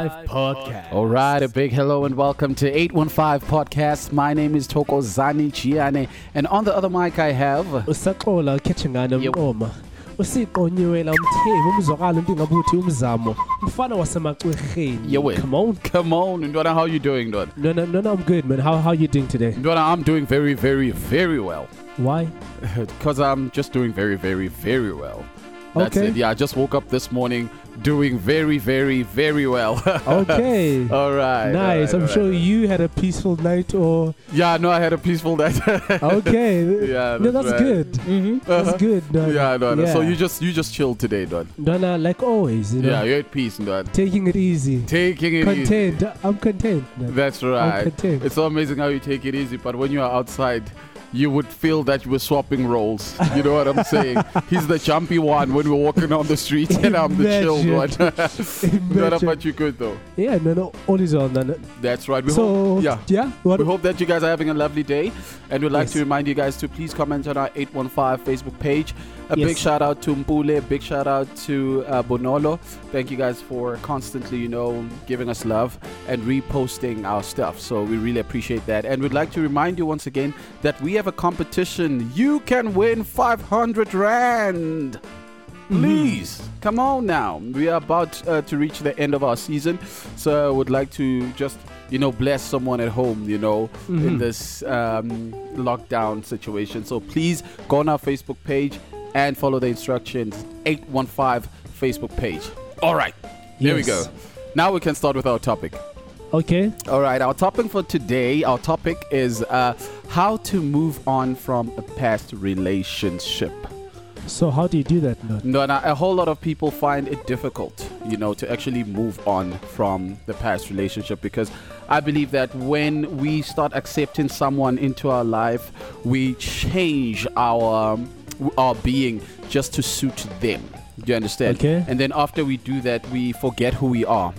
815 Podcast. All right, a big hello and welcome to 815 Podcast. My name is Tokozani Chiane, and on the other mic I have. usaxola khethingane Yep. mqoma usiqonyiwela umthembu umzwakala into ingabuthi umzamo umfana wasemacwerheni Yewe. come on Come on, Ndwana, how you doing, Ndwana? no no no no i'm good man how how you doing today Ndwana, I'm doing very, very, very well. why Because I'm just doing very, very, very well. That's Okay. it. Yeah, I just woke up this morning doing very, very, very well. okay all right. nice right, i'm all sure right. you had a peaceful night or Yeah, no, I had a peaceful night. okay Yeah, no that's that's right. good mm-hmm. Uh-huh. that's good no, yeah, no, no. So you just you just chilled today, Ndwana. no no like always you know Yeah, you're at peace, Ndwana. taking it easy Taking it easy. content i'm content man. That's i'm right. content It's so amazing how you take it easy, but when you are outside, you would feel that you were swapping roles. You know what I'm saying? He's the jumpy one when we're walking on the street, and I'm the chilled one. Not about you good though. yeah no no all is on no. That's right. We so hope, yeah. yeah what We hope that you guys are having a lovely day, and we'd like Yes. to remind you guys to please comment on our 815 Facebook page. A Yes. big shout out to Mpule, big shout out to uh, Bonolo. Thank you guys for constantly, you know, giving us love and reposting our stuff. So we really appreciate that. And we'd like to remind you once again that we have a competition. You can win 500 Rand. Please, come on now. We are about uh, to reach the end of our season. So I would like to just, you know, bless someone at home, you know, in Mhm. this um, lockdown situation. So please go on our Facebook page and follow the instructions. 815 Facebook page. All right, there we go. Now we can start with our topic. Okay All right, our topic for today, our topic is uh, how to move on from a past relationship. So how do you do that? No? No, a whole lot of people find it difficult, you know, to actually move on from the past relationship because I believe that when we start accepting someone into our life, we change our um, our being just to suit them. Do you understand? Okay. And then after we do that, we forget who we are.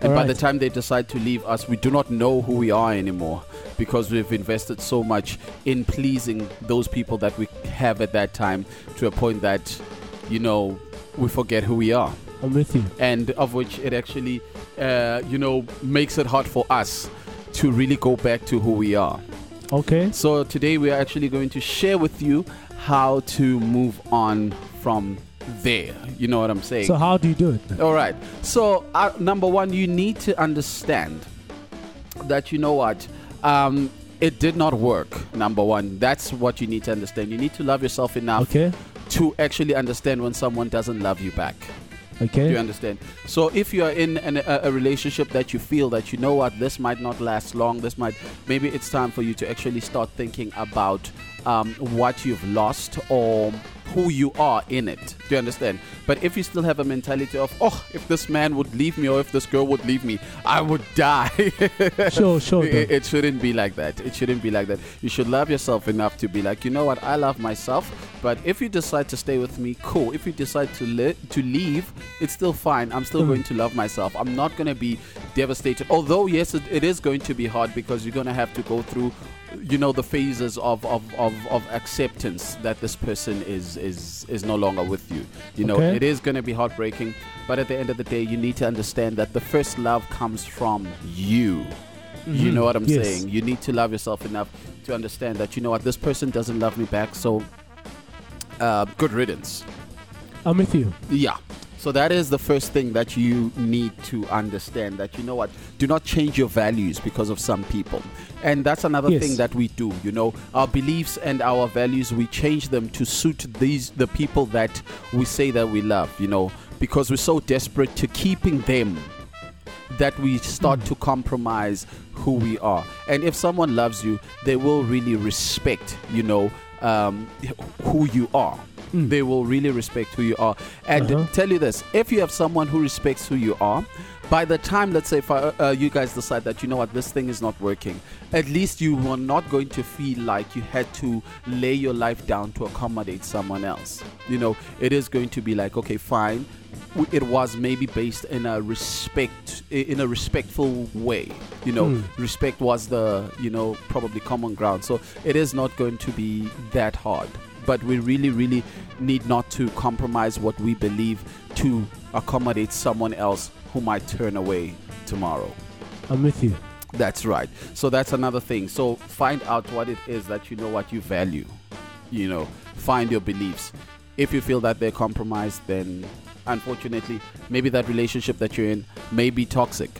And by the time they decide to leave us, we do not know who we are anymore because we've invested so much in pleasing those people that we have at that time to a point that, you know, we forget who we are. I'm with you. And of which it actually, uh, you know, makes it hard for us to really go back to who we are. Okay. So today we are actually going to share with you how to move on from there. You know what I'm saying? So how do you do it? All right. So, uh, number one, you need to understand that you know what, um, it did not work. Number one, that's what you need to understand. You need to love yourself enough Okay. to actually understand when someone doesn't love you back. Okay. Do you understand? So if you are in an, a, a relationship that you feel that you know what this might not last long, this might maybe it's time for you to actually start thinking about um, what you've lost or who you are in it. Do you understand? But if you still have a mentality of oh, if this man would leave me or if this girl would leave me, I would die. Sure, sure. It, it shouldn't be like that. It shouldn't be like that. You should love yourself enough to be like, you know what, I love myself. But if you decide to stay with me, cool. If you decide to li- to leave, it's still fine. I'm still Mm. going to love myself. I'm not going to be devastated. Although yes, it, it is going to be hard because you're going to have to go through, you know, the phases of, of, of, of acceptance that this person is is is no longer with you. You know, Okay. it is going to be heartbreaking. But at the end of the day, you need to understand that the first love comes from you. You Mhm. know what I'm Yes. saying? You need to love yourself enough to understand that you know what this person doesn't love me back, so uh, good riddance. I'm with you. Yeah. So that is the first thing that you need to understand that you know what do not change your values because of some people. And that's another Yes. thing that we do, you know. Our beliefs and our values we change them to suit these the people that we say that we love, you know, because we're so desperate to keeping them that we start to compromise who we are. And if someone loves you, they will really respect, you know, um, who you are. Mm. They will really respect who you are. And Uh-huh. tell you this if you have someone who respects who you are, by the time, let's say, if I, uh, you guys decide that, you know what, this thing is not working, at least you are not going to feel like you had to lay your life down to accommodate someone else. You know, it is going to be like, okay, fine. It was maybe based in a respect, in a respectful way. You know, Mm. respect was the, you know, probably common ground. So it is not going to be that hard. But we really, really need not to compromise what we believe to accommodate someone else who might turn away tomorrow. I'm with you. That's right. So that's another thing. So find out what it is that you know what you value. You know, find your beliefs. If you feel that they're compromised, then unfortunately, maybe that relationship that you're in may be toxic.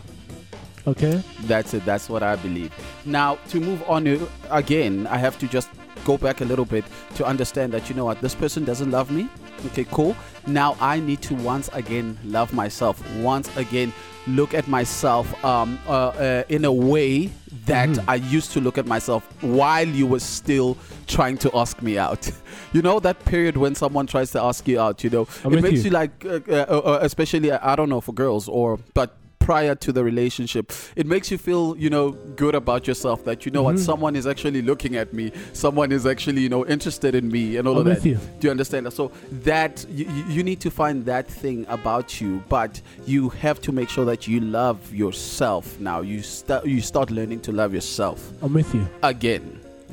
Okay. That's it. That's what I believe. Now, to move on uh, again, I have to just go back a little bit to understand that you know what this person doesn't love me. Okay, cool. Now I need to once again love myself. Once again, look at myself um, uh, uh, in a way that Mhm. I used to look at myself while you were still trying to ask me out. you know that period when someone tries to ask you out. You know, I'm it makes you. you like, uh, uh, uh, especially I don't know for girls or but prior to the relationship it makes you feel you know good about yourself that you know what Mhm. someone is actually looking at me someone is actually you know interested in me and all I'm of that. you. do you understand that? So that you, you need to find that thing about you but you have to make sure that you love yourself now. You start you start learning to love yourself I'm with you. again.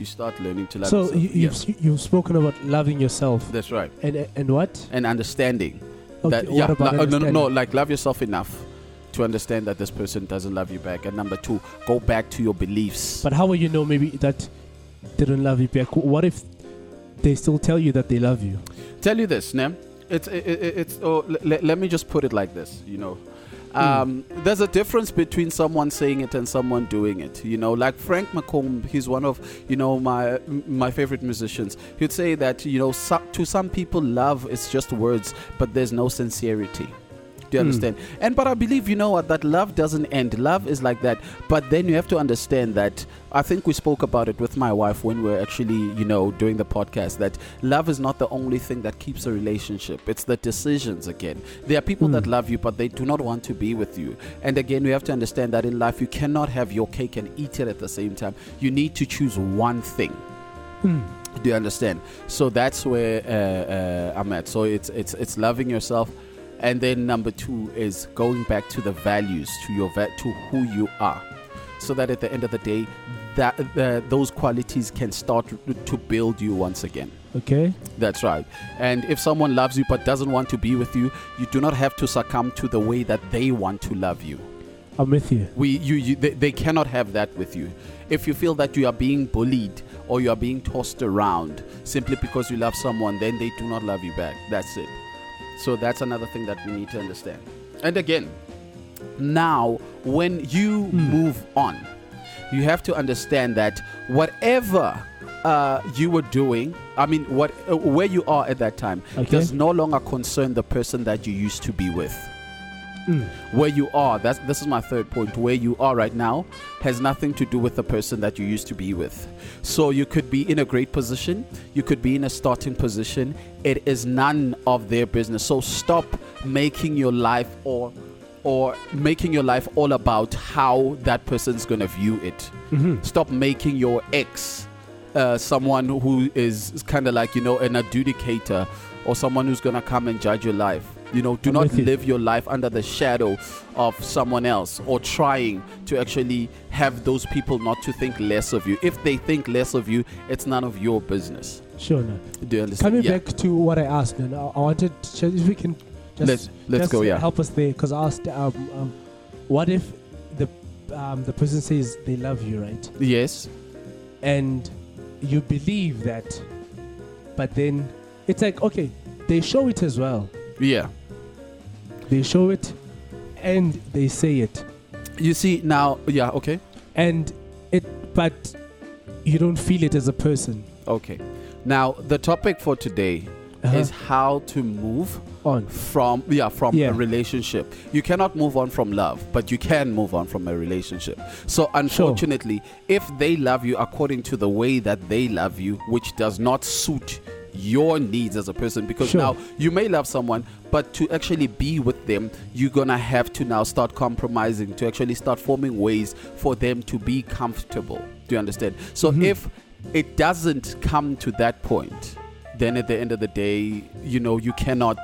You start learning to love So yourself you, you've Yeah, you've spoken about loving yourself. That's right. And and what? and understanding. Okay, that what yeah uh, no, no, no like love yourself enough to understand that this person doesn't love you back. And number two go back to your beliefs. But how will you know maybe that they don't love you back? What if they still tell you that they love you? tell you this nem it's it, it, it's oh, l- l- let me just put it like this you know. Um, there's a difference between someone saying it and someone doing it you know. Like frank mccomb he's one of you know my my favorite musicians. He'd say that you know so, to some people love is just words but there's no sincerity do you Mm. understand? And but I believe you know what that love doesn't end. Love is like that. But then you have to understand that I think we spoke about it with my wife when we are actually, you know, doing the podcast that love is not the only thing that keeps a relationship. It's the decisions again. There are people that Mm. love you but they do not want to be with you. And again, we have to understand that in life you cannot have your cake and eat it at the same time. You need to choose one thing. Hmm. Do you understand? So that's where uh, uh, I'm at. So it's it's it's loving yourself, and then number two is going back to the values, to your va- to who you are, so that at the end of the day, that uh, those qualities can start to build you once again. Okay. That's right. And if someone loves you but doesn't want to be with you, you do not have to succumb to the way that they want to love you. I'm with you. We, you, you they, they cannot have that with you. If you feel that you are being bullied or you are being tossed around simply because you love someone, then they do not love you back. That's it. So that's another thing that we need to understand. And again, now when you Hmm. move on, you have to understand that whatever uh, you were doing, I mean, what uh, where you are at that time, Okay. does no longer concern the person that you used to be with Hmm. where you are that's this is my third point. Where you are right now has nothing to do with the person that you used to be with. So you could be in a great position you could be in a starting position. It is none of their business. So stop making your life or or making your life all about how that person's going to view it. Mhm. stop making your ex uh, someone who is kind of like you know an adjudicator or someone who's gonna come and judge your life you know do I'm not with you. live your life under the shadow of someone else or trying to actually have those people not to think less of you if they think less of you it's none of your business Sure. No. do you understand Coming yeah. back to what I asked, and I wanted to check if we can just let's let's just go yeah help us there because I asked, um, um, what if the um, the person says they love you, right? yes and you believe that, but then it's like okay, they show it as well. Yeah They show it, and they say it, you see now yeah okay and it, but you don't feel it as a person. okay now the topic for today Uh-huh. is how to move on. from yeah from Yeah. a relationship you cannot move on from love but you can move on from a relationship so unfortunately if they love you according to the way that they love you which does not suit your needs as a person because Sure. now you may love someone but to actually be with them you're gonna have to now start compromising to actually start forming ways for them to be comfortable do you understand so Mhm. if it doesn't come to that point then at the end of the day you know you cannot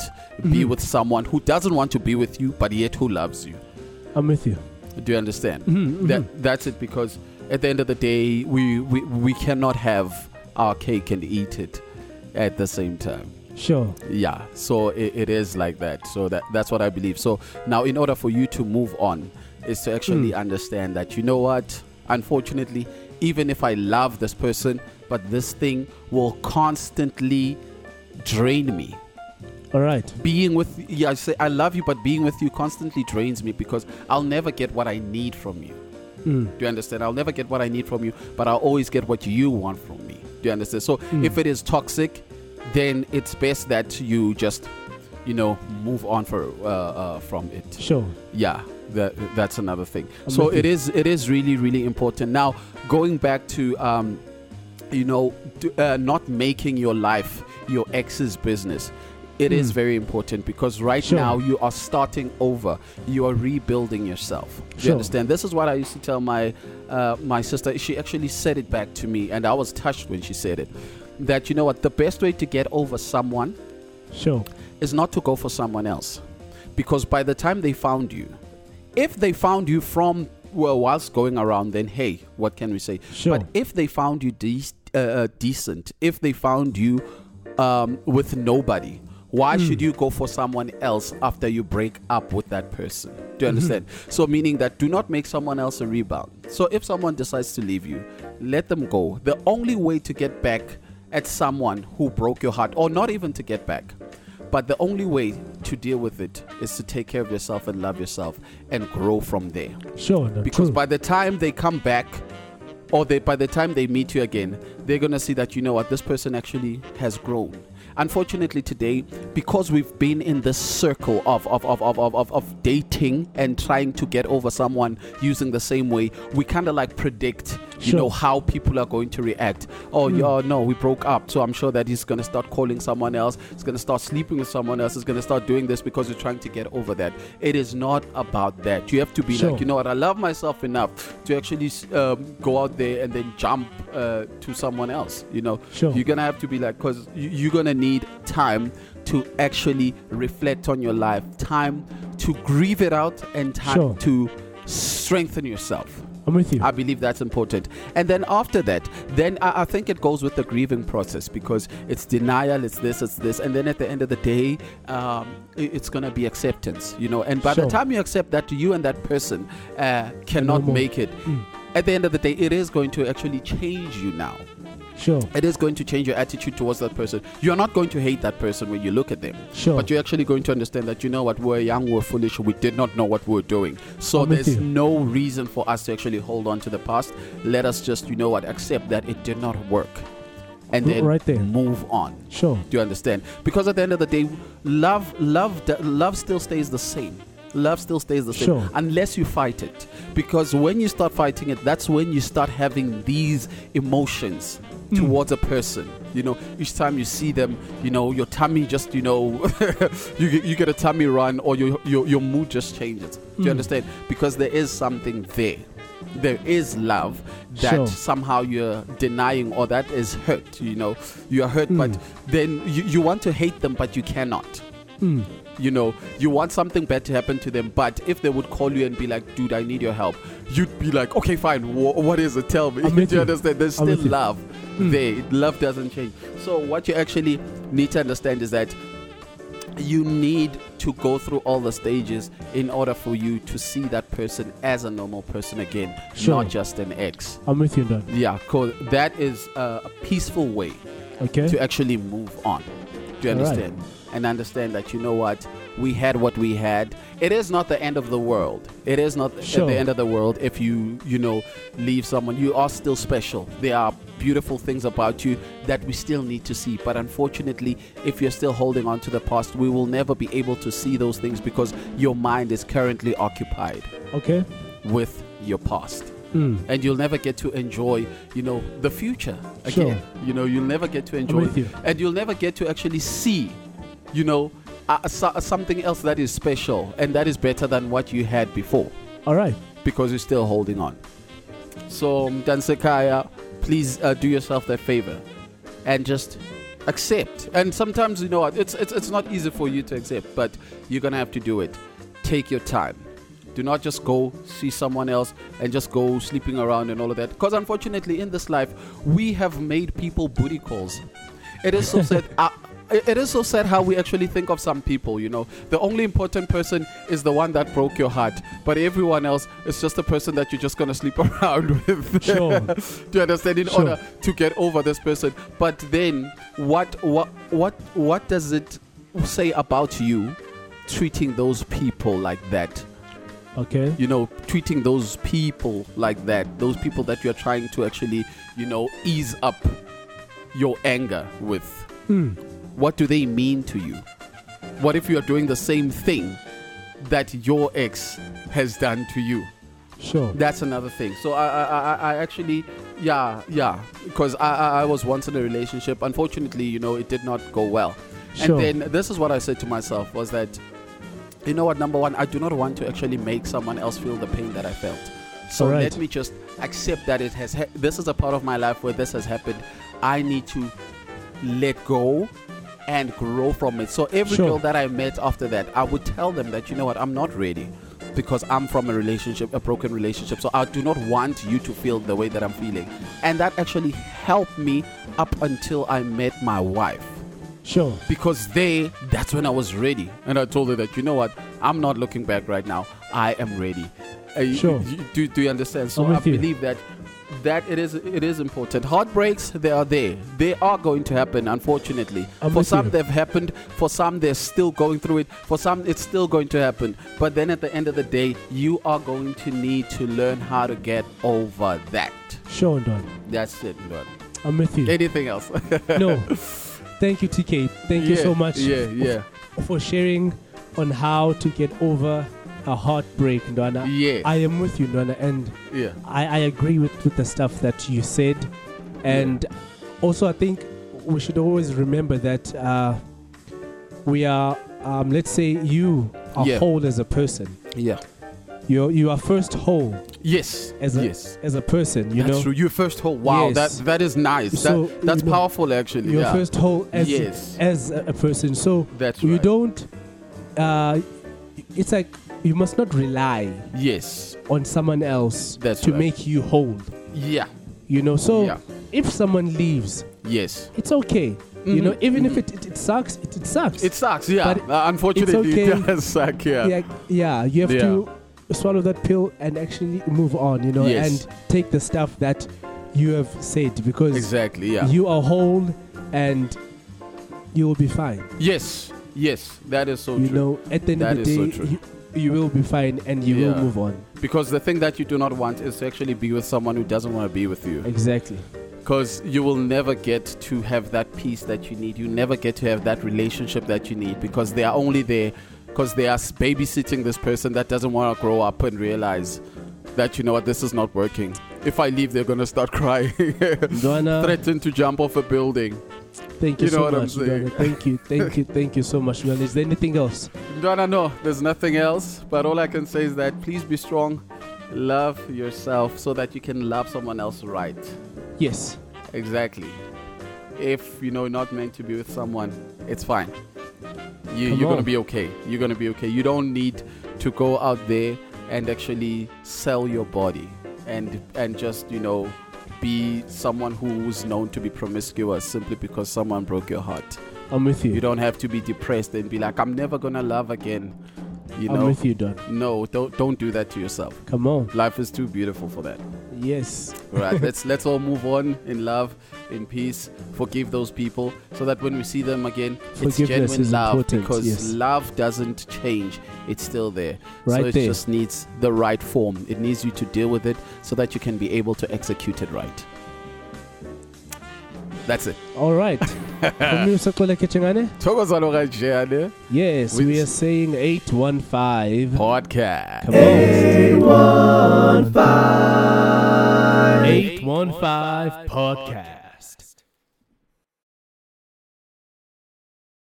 be Mhm. with someone who doesn't want to be with you but yet who loves you I'm with you. do you understand Mhm, that mhm. that's it because at the end of the day we, we we cannot have our cake and eat it at the same time Sure. yeah so it, it is like that so that that's what i believe so now in order for you to move on is to actually Mm. understand that you know what unfortunately even if i love this person but this thing will constantly drain me All right. being with yeah i say i love you but being with you constantly drains me because i'll never get what i need from you Mm. do you understand i'll never get what i need from you but i'll always get what you want from do you understand so Mm. if it is toxic then it's best that you just you know move on for uh, uh, from it Sure. yeah that, that's another thing I'm so it you. is it is really really important now going back to um you know do, uh, not making your life your ex's business It is Mm. very important because right Sure. now you are starting over you are rebuilding yourself do you Sure. understand this is what i used to tell my uh, my sister she actually said it back to me and i was touched when she said it that you know what the best way to get over someone Sure. is not to go for someone else because by the time they found you if they found you from well whilst going around then hey what can we say Sure. but if they found you de- uh, uh, decent if they found you um, with nobody why Hmm. should you go for someone else after you break up with that person do you Mm-hmm. understand so meaning that do not make someone else a rebound so if someone decides to leave you let them go the only way to get back at someone who broke your heart or not even to get back but the only way to deal with it is to take care of yourself and love yourself and grow from there Sure. No, because true. by the time they come back or they by the time they meet you again they're going to see that you know what this person actually has grown unfortunately today because we've been in this circle of of, of, of, of, of, dating and trying to get over someone using the same way we kind of like predict you Sure. know how people are going to react oh Mm. yeah no we broke up so i'm sure that he's going to start calling someone else he's going to start sleeping with someone else he's going to start doing this because you're trying to get over that it is not about that you have to be Sure. like you know what i love myself enough to actually um, go out there and then jump uh, to someone else you know Sure. you're gonna have to be like because you're gonna need time to actually reflect on your life time to grieve it out and time Sure. to strengthen yourself I'm with you. I believe that's important. And then after that, then I, I think it goes with the grieving process because it's denial, it's this, it's this, and then at the end of the day, um, i- it's gonna be acceptance, you know. And by Sure. the time you accept that you and that person uh, cannot more. make it, Mm. at the end of the day, it is going to actually change you now. Sure. It is going to change your attitude towards that person. You're not going to hate that person when you look at them. Sure. But you're actually going to understand that you know what we're young, we're foolish, we did not know what we were doing. So I'm there's no reason for us to actually hold on to the past. Let us just, you know what, accept that it did not work, and then right there. move on. Sure. Do you understand? Because at the end of the day, love, love, love still stays the same. Love still stays the same Sure. unless you fight it. Because when you start fighting it, that's when you start having these emotions Mm. towards a person. You know, each time you see them, you know, your tummy just, you know, you get, you get a tummy run, or your your, your mood just changes. Do you Mm. understand? Because there is something there. There is love that Sure. somehow you're denying, or that is hurt. You know, you are hurt, Mm. but then you, you want to hate them, but you cannot. Mm. You know, you want something bad to happen to them, but if they would call you and be like, dude, I need your help, you'd be like, okay, fine, wh- what is it? Tell me. Do you understand? There's still love Mm. there. Love doesn't change. So, what you actually need to understand is that you need to go through all the stages in order for you to see that person as a normal person again, Sure. not just an ex. I'm with you, Don. Yeah, because that is a, a peaceful way Okay. to actually move on. Do you All right. And understand that you know what we had what we had. It is not the end of the world. It is not at Sure. the end of the world if you you know leave someone. You are still special. There are beautiful things about you that we still need to see. But unfortunately, if you're still holding on to the past, we will never be able to see those things because your mind is currently occupied Okay. with your past Mm. and you'll never get to enjoy you know the future Sure. you know you'll never get to enjoy you. and you'll never get to actually see you know uh, so- something else that is special and that is better than what you had before. All right. because you're still holding on. So Dansekaya please uh, do yourself that favor and just accept. And sometimes you know what it's, it's it's not easy for you to accept but you're gonna have to do it. Take your time. Do not just go see someone else and just go sleeping around and all of that. Because unfortunately in this life we have made people booty calls. It is so sad. Uh, it is so sad how we actually think of some people. You know, the only important person is the one that broke your heart, but everyone else is just a person that you're just gonna sleep around with. Sure. Do you understand? In Sure. order to get over this person, but then what? What? What? What does it say about you treating those people like that? Okay. you know, treating those people like that, those people that you're trying to actually, you know, ease up your anger with. Hmm. What do they mean to you? What if you're doing the same thing that your ex has done to you? Sure. That's another thing. So I, I, I, I actually, yeah, yeah, because I, I, I was once in a relationship. Unfortunately, you know, it did not go well. Sure. And then this is what I said to myself was that, you know what, number one, I do not want to actually make someone else feel the pain that I felt. So Alright. let me just accept that it has. Ha- this is a part of my life where this has happened. I need to let go and grow from it. So every Sure. girl that I met after that, I would tell them that you know what, I'm not ready because I'm from a relationship, a broken relationship. So I do not want you to feel the way that I'm feeling. And that actually helped me up until I met my wife Sure. because they that's when I was ready and I told her that you know what I'm not looking back right now I am ready Uh, Sure. you- do, do you understand so I'm you. believe that that it is it is important heartbreaks they are there they are going to happen unfortunately I'm for some you. they've happened for some they're still going through it for some it's still going to happen but then at the end of the day you are going to need to learn how to get over that Sure, Don. that's it Lord. I'm with you. anything else no. Thank you, TK. Thank you so much yeah yeah for sharing on how to get over a heartbreak, Ndwana. yeah I am with you, Ndwana, and yeah I, I agree with, with the stuff that you said. And also, I think we should always remember that uh, we are, um, let's say, you are Yeah. whole as a person. yeah You're, you are first whole Yes. as a, yes. as a person, you That's know? true. You first whole. Wow, Yes. that that is nice. So, that, that's you know, powerful, actually. You're yeah. first whole as, Yes. as a person. So That's you right. don't, uh, it's like you must not rely Yes. on someone else That's to right. make you whole, Yeah. you know? So Yeah. if someone leaves, Yes. it's okay. You know, even if mhm. it, it, it sucks, it, it sucks. It sucks. Yeah. But Uh, unfortunately, okay. it does suck. Yeah. yeah, yeah, you have Yeah. to swallow that pill and actually move on, you know, Yes. and take the stuff that you have said because Exactly. Yeah. you are whole and you will be fine. yes. Yes. That is so you true. know, at the end That of the is so day, true. you, you will be fine and you Yeah. will move on. Because the thing that you do not want is to actually be with someone who doesn't want to be with you. Exactly. Because you will never get to have that peace that you need. You never get to have that relationship that you need because they are only there because they are babysitting this person that doesn't want to grow up and realize that, you know what, this is not working. If I leave, they're going to start crying, threaten to jump off a building. Thank you, you know so what I'm much. saying. Ndwana. Thank you, thank you, thank you so much. Ndwana. Is there anything else? Donna, no, there's nothing else. But all I can say is that please be strong, love yourself so that you can love someone else right. Yes. Exactly. If you know not meant to be with someone, it's fine. You, Come you're gonna be okay. You're gonna be okay. You don't need to go out there and actually sell your body and and just you know be someone who's known to be promiscuous simply because someone broke your heart. I'm with you. You don't have to be depressed and be like, I'm never gonna love again. You I'm know? with you, Don. No, don't don't do that to yourself. Come on. Life is too beautiful for that. Yes. right. let's let's all move on in love, in peace. Forgive those people so that when we see them again, it's genuine love because yes. love doesn't change; it's still there. Right so it there. just needs the right form. It needs you to deal with it so that you can be able to execute it right. That's it. All right. Kumni usaxola ketshengane? Thokozalo kajane Yes, With- we are saying 815. podcast. Come on. 815 podcast.